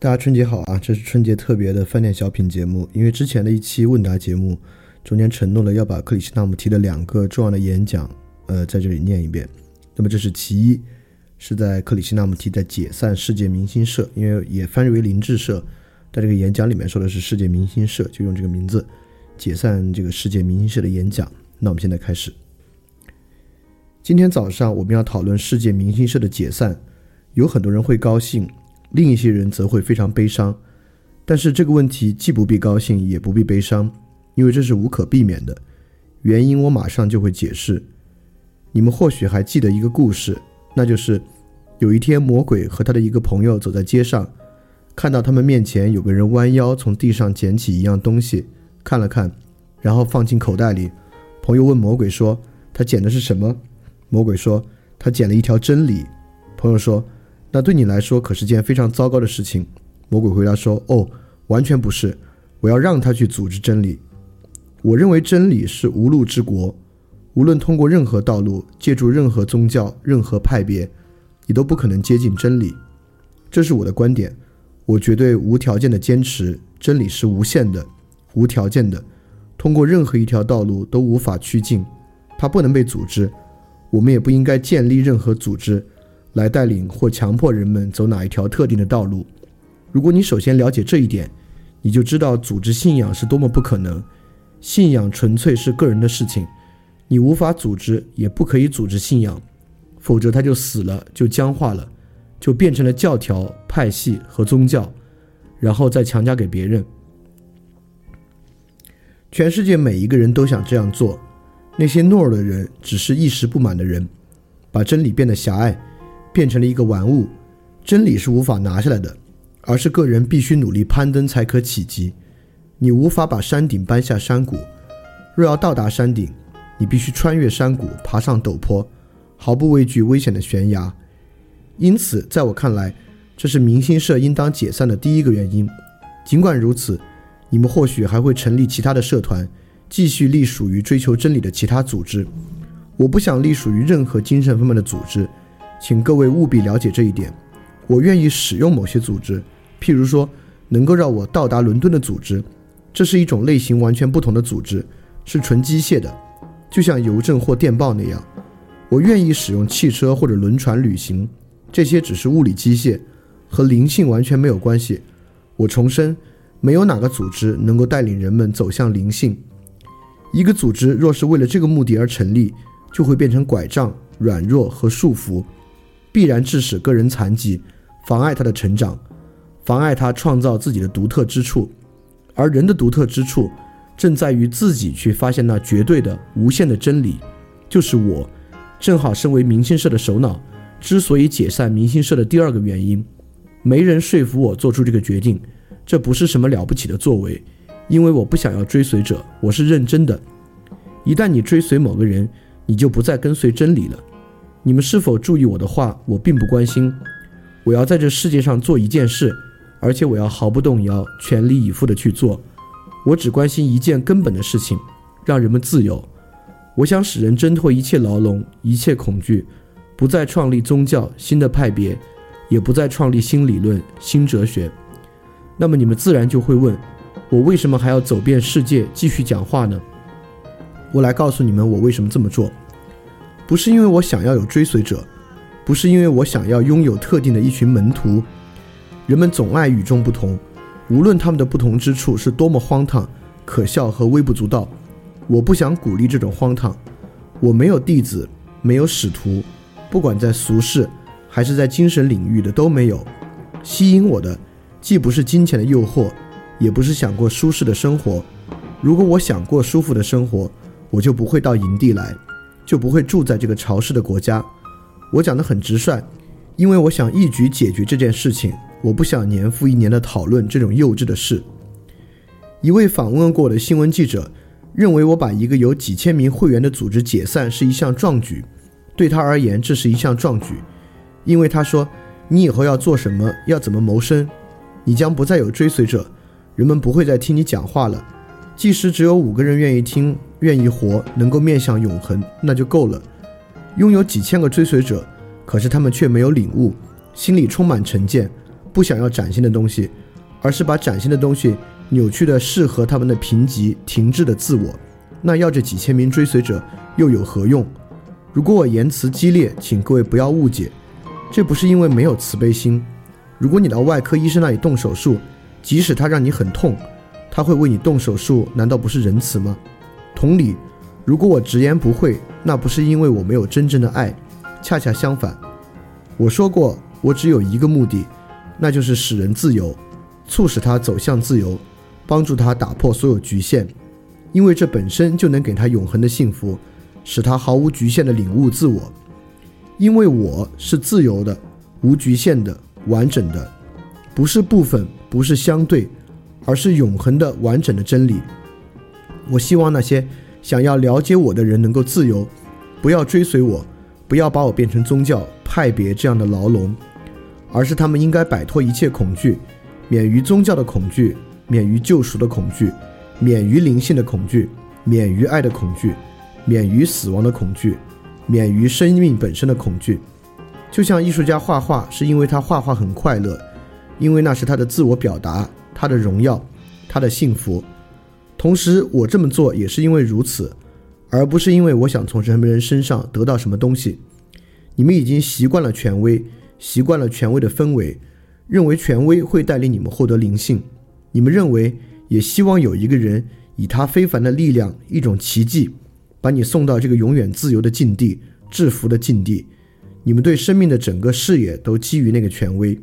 大家春节好啊！这是春节特别的饭店小品节目。因为之前的一期问答节目中间承诺了要把克里希纳姆提的两个重要的演讲，呃，在这里念一遍。那么这是其一，是在克里希纳姆提在解散世界明星社，因为也翻译为林志社，在这个演讲里面说的是世界明星社，就用这个名字解散这个世界明星社的演讲。那我们现在开始。今天早上我们要讨论世界明星社的解散，有很多人会高兴。另一些人则会非常悲伤，但是这个问题既不必高兴，也不必悲伤，因为这是无可避免的。原因我马上就会解释。你们或许还记得一个故事，那就是有一天魔鬼和他的一个朋友走在街上，看到他们面前有个人弯腰从地上捡起一样东西，看了看，然后放进口袋里。朋友问魔鬼说：“他捡的是什么？”魔鬼说：“他捡了一条真理。”朋友说。那对你来说可是件非常糟糕的事情，魔鬼回答说：“哦，完全不是，我要让他去组织真理。我认为真理是无路之国，无论通过任何道路，借助任何宗教、任何派别，你都不可能接近真理。这是我的观点，我绝对无条件的坚持，真理是无限的、无条件的，通过任何一条道路都无法趋近，它不能被组织，我们也不应该建立任何组织。”来带领或强迫人们走哪一条特定的道路。如果你首先了解这一点，你就知道组织信仰是多么不可能。信仰纯粹是个人的事情，你无法组织，也不可以组织信仰，否则它就死了，就僵化了，就变成了教条、派系和宗教，然后再强加给别人。全世界每一个人都想这样做，那些懦弱的人只是一时不满的人，把真理变得狭隘。变成了一个玩物，真理是无法拿下来的，而是个人必须努力攀登才可企及。你无法把山顶搬下山谷，若要到达山顶，你必须穿越山谷，爬上陡坡，毫不畏惧危险的悬崖。因此，在我看来，这是明星社应当解散的第一个原因。尽管如此，你们或许还会成立其他的社团，继续隶属于追求真理的其他组织。我不想隶属于任何精神方面的组织。请各位务必了解这一点。我愿意使用某些组织，譬如说能够让我到达伦敦的组织，这是一种类型完全不同的组织，是纯机械的，就像邮政或电报那样。我愿意使用汽车或者轮船旅行，这些只是物理机械，和灵性完全没有关系。我重申，没有哪个组织能够带领人们走向灵性。一个组织若是为了这个目的而成立，就会变成拐杖、软弱和束缚。必然致使个人残疾，妨碍他的成长，妨碍他创造自己的独特之处。而人的独特之处，正在于自己去发现那绝对的、无限的真理，就是我。正好身为明星社的首脑，之所以解散明星社的第二个原因，没人说服我做出这个决定。这不是什么了不起的作为，因为我不想要追随者，我是认真的。一旦你追随某个人，你就不再跟随真理了。你们是否注意我的话？我并不关心。我要在这世界上做一件事，而且我要毫不动摇、全力以赴地去做。我只关心一件根本的事情：让人们自由。我想使人挣脱一切牢笼、一切恐惧，不再创立宗教、新的派别，也不再创立新理论、新哲学。那么你们自然就会问：我为什么还要走遍世界继续讲话呢？我来告诉你们，我为什么这么做。不是因为我想要有追随者，不是因为我想要拥有特定的一群门徒。人们总爱与众不同，无论他们的不同之处是多么荒唐、可笑和微不足道。我不想鼓励这种荒唐。我没有弟子，没有使徒，不管在俗世还是在精神领域的都没有。吸引我的，既不是金钱的诱惑，也不是想过舒适的生活。如果我想过舒服的生活，我就不会到营地来。就不会住在这个潮湿的国家。我讲得很直率，因为我想一举解决这件事情。我不想年复一年地讨论这种幼稚的事。一位访问过的新闻记者认为，我把一个有几千名会员的组织解散是一项壮举。对他而言，这是一项壮举，因为他说：“你以后要做什么？要怎么谋生？你将不再有追随者，人们不会再听你讲话了。即使只有五个人愿意听。”愿意活，能够面向永恒，那就够了。拥有几千个追随者，可是他们却没有领悟，心里充满成见，不想要崭新的东西，而是把崭新的东西扭曲的适合他们的贫瘠停滞的自我，那要这几千名追随者又有何用？如果我言辞激烈，请各位不要误解，这不是因为没有慈悲心。如果你到外科医生那里动手术，即使他让你很痛，他会为你动手术，难道不是仁慈吗？同理，如果我直言不讳，那不是因为我没有真正的爱，恰恰相反。我说过，我只有一个目的，那就是使人自由，促使他走向自由，帮助他打破所有局限，因为这本身就能给他永恒的幸福。使他毫无局限地领悟自我，因为我是自由的、无局限的、完整的，不是部分，不是相对，而是永恒的、完整的真理。我希望那些想要了解我的人能够自由，不要追随我，不要把我变成宗教派别这样的牢笼，而是他们应该摆脱一切恐惧，免于宗教的恐惧，免于救赎的恐惧，免于灵性的恐惧，免于爱的恐惧。免于死亡的恐惧，免于生命本身的恐惧，就像艺术家画画，是因为他画画很快乐，因为那是他的自我表达，他的荣耀，他的幸福。同时，我这么做也是因为如此，而不是因为我想从什么人身上得到什么东西。你们已经习惯了权威，习惯了权威的氛围，认为权威会带领你们获得灵性。你们认为，也希望有一个人以他非凡的力量，一种奇迹。把你送到这个永远自由的境地、制服的境地，你们对生命的整个视野都基于那个权威。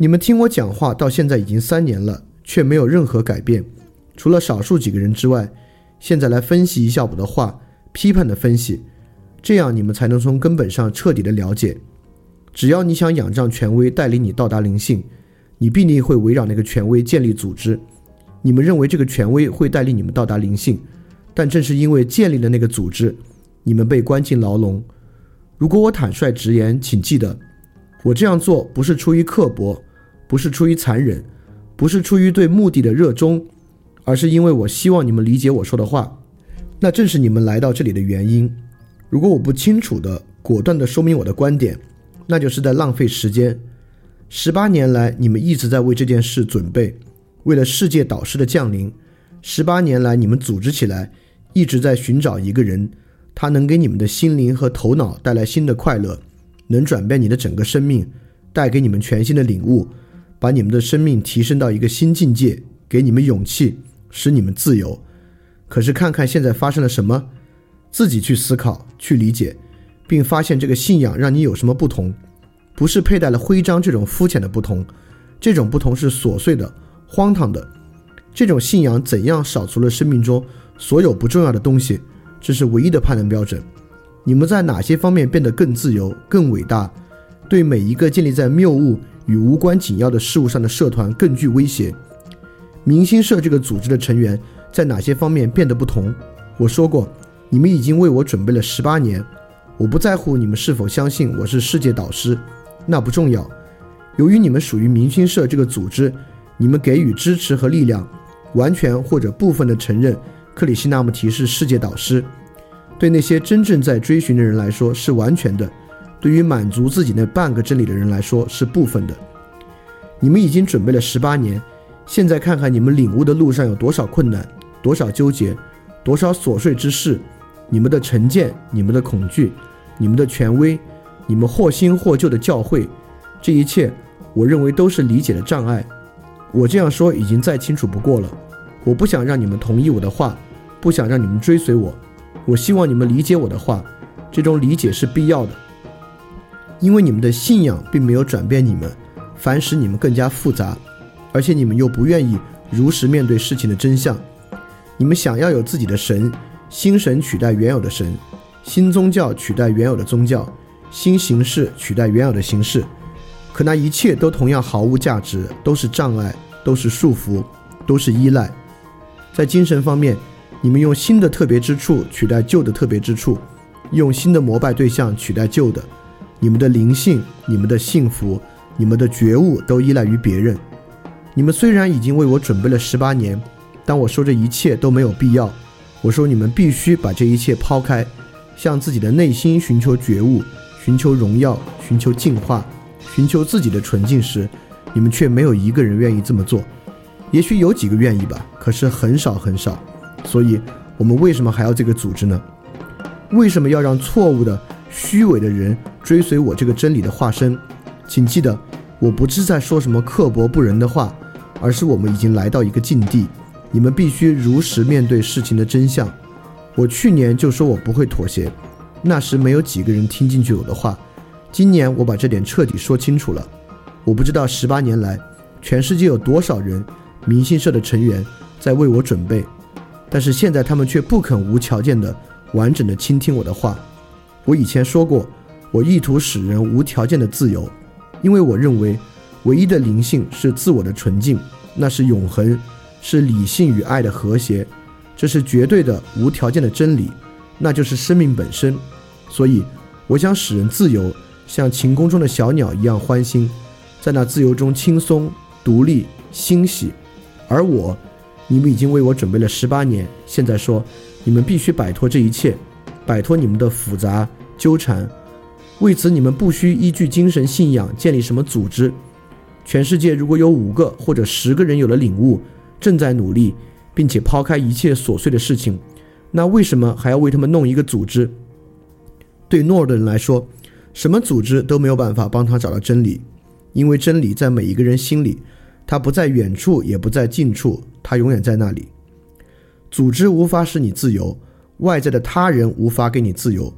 你们听我讲话到现在已经三年了，却没有任何改变，除了少数几个人之外。现在来分析一下我的话，批判的分析，这样你们才能从根本上彻底的了解。只要你想仰仗权威带领你到达灵性，你必定会围绕那个权威建立组织。你们认为这个权威会带领你们到达灵性？但正是因为建立了那个组织，你们被关进牢笼。如果我坦率直言，请记得，我这样做不是出于刻薄，不是出于残忍，不是出于对目的的热衷，而是因为我希望你们理解我说的话。那正是你们来到这里的原因。如果我不清楚的、果断地说明我的观点，那就是在浪费时间。十八年来，你们一直在为这件事准备，为了世界导师的降临。十八年来，你们组织起来。一直在寻找一个人，他能给你们的心灵和头脑带来新的快乐，能转变你的整个生命，带给你们全新的领悟，把你们的生命提升到一个新境界，给你们勇气，使你们自由。可是看看现在发生了什么，自己去思考，去理解，并发现这个信仰让你有什么不同？不是佩戴了徽章这种肤浅的不同，这种不同是琐碎的、荒唐的。这种信仰怎样扫除了生命中？所有不重要的东西，这是唯一的判断标准。你们在哪些方面变得更自由、更伟大？对每一个建立在谬误与无关紧要的事物上的社团更具威胁。明星社这个组织的成员在哪些方面变得不同？我说过，你们已经为我准备了十八年。我不在乎你们是否相信我是世界导师，那不重要。由于你们属于明星社这个组织，你们给予支持和力量，完全或者部分的承认。克里希那穆提是世界导师，对那些真正在追寻的人来说是完全的，对于满足自己那半个真理的人来说是部分的。你们已经准备了十八年，现在看看你们领悟的路上有多少困难，多少纠结，多少琐碎之事，你们的成见，你们的恐惧，你们的权威，你们或新或旧的教诲，这一切，我认为都是理解的障碍。我这样说已经再清楚不过了。我不想让你们同意我的话。不想让你们追随我，我希望你们理解我的话，这种理解是必要的，因为你们的信仰并没有转变你们，反使你们更加复杂，而且你们又不愿意如实面对事情的真相。你们想要有自己的神，新神取代原有的神，新宗教取代原有的宗教，新形式取代原有的形式，可那一切都同样毫无价值，都是障碍，都是束缚，都是依赖。在精神方面。你们用新的特别之处取代旧的特别之处，用新的膜拜对象取代旧的，你们的灵性、你们的幸福、你们的觉悟都依赖于别人。你们虽然已经为我准备了十八年，但我说这一切都没有必要。我说你们必须把这一切抛开，向自己的内心寻求觉悟，寻求荣耀，寻求进化，寻求自己的纯净时，你们却没有一个人愿意这么做。也许有几个愿意吧，可是很少很少。所以，我们为什么还要这个组织呢？为什么要让错误的、虚伪的人追随我这个真理的化身？请记得，我不是在说什么刻薄不仁的话，而是我们已经来到一个境地，你们必须如实面对事情的真相。我去年就说我不会妥协，那时没有几个人听进去我的话。今年我把这点彻底说清楚了。我不知道十八年来，全世界有多少人，明星社的成员在为我准备，但是现在他们却不肯无条件的、完整的倾听我的话。我以前说过，我意图使人无条件的自由，因为我认为，唯一的灵性是自我的纯净，那是永恒，是理性与爱的和谐。这是绝对的、无条件的真理，那就是生命本身。所以，我想使人自由，像晴空中的小鸟一样欢欣，在那自由中轻松、独立、欣喜。而我，你们已经为我准备了十八年，现在说，你们必须摆脱这一切，摆脱你们的复杂纠缠。为此，你们不需依据精神信仰建立什么组织。全世界如果有五个或者十个人有了领悟，正在努力。并且抛开一切琐碎的事情，那为什么还要为他们弄一个组织？对诺尔的人来说，什么组织都没有办法帮他找到真理，因为真理在每一个人心里，它不在远处，也不在近处，它永远在那里。组织无法使你自由，外在的他人无法给你自由，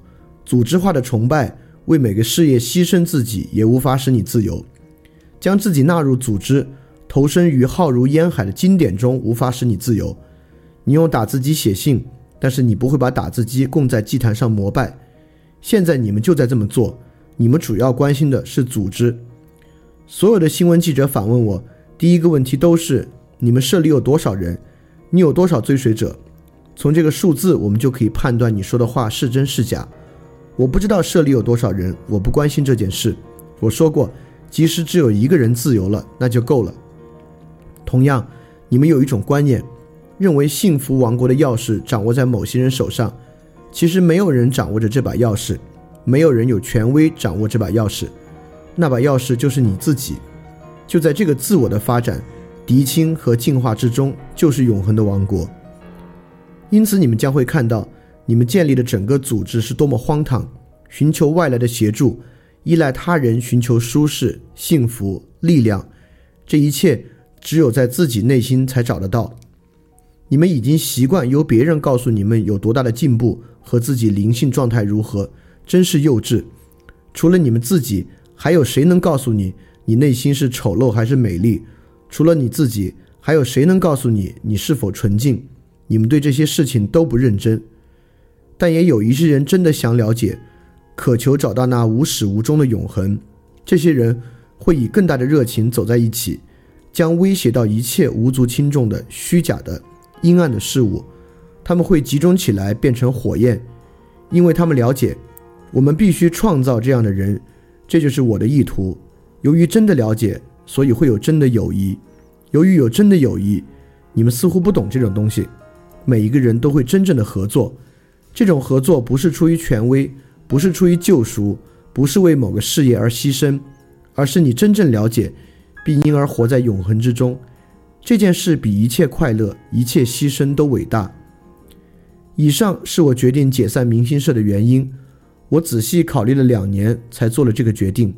组织化的崇拜，为每个事业牺牲自己，也无法使你自由。将自己纳入组织。投身于浩如烟海的经典中，无法使你自由。你用打字机写信，但是你不会把打字机供在祭坛上膜拜。现在你们就在这么做。你们主要关心的是组织。所有的新闻记者反问我，第一个问题都是：你们社里有多少人？你有多少追随者？从这个数字，我们就可以判断你说的话是真是假。我不知道社里有多少人，我不关心这件事。我说过，即使只有一个人自由了，那就够了。同样，你们有一种观念，认为幸福王国的钥匙掌握在某些人手上。其实没有人掌握着这把钥匙，没有人有权威掌握这把钥匙。那把钥匙就是你自己。就在这个自我的发展、涤清和进化之中，就是永恒的王国。因此，你们将会看到，你们建立的整个组织是多么荒唐。寻求外来的协助，依赖他人，寻求舒适、幸福、力量，这一切。只有在自己内心才找得到。你们已经习惯由别人告诉你们有多大的进步和自己灵性状态如何，真是幼稚。除了你们自己，还有谁能告诉你你内心是丑陋还是美丽？除了你自己，还有谁能告诉你你是否纯净？你们对这些事情都不认真。但也有一些人真的想了解，渴求找到那无始无终的永恒。这些人会以更大的热情走在一起。将威胁到一切无足轻重的虚假的阴暗的事物，他们会集中起来变成火焰，因为他们了解，我们必须创造这样的人，这就是我的意图。由于真的了解，所以会有真的友谊。由于有真的友谊，你们似乎不懂这种东西。每一个人都会真正的合作，这种合作不是出于权威，不是出于救赎，不是为某个事业而牺牲，而是你真正了解。并因而活在永恒之中，这件事比一切快乐、一切牺牲都伟大。以上是我决定解散明星社的原因。我仔细考虑了两年，才做了这个决定。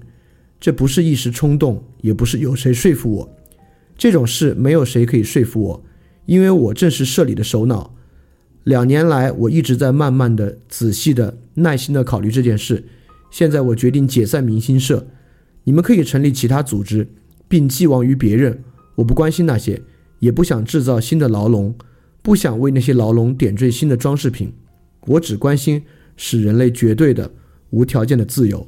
这不是一时冲动，也不是有谁说服我。这种事没有谁可以说服我，因为我正是社里的首脑。两年来，我一直在慢慢的、仔细的、耐心的考虑这件事。现在我决定解散明星社，你们可以成立其他组织。并寄望于别人，我不关心那些，也不想制造新的牢笼，不想为那些牢笼点缀新的装饰品。我只关心使人类绝对的、无条件的自由。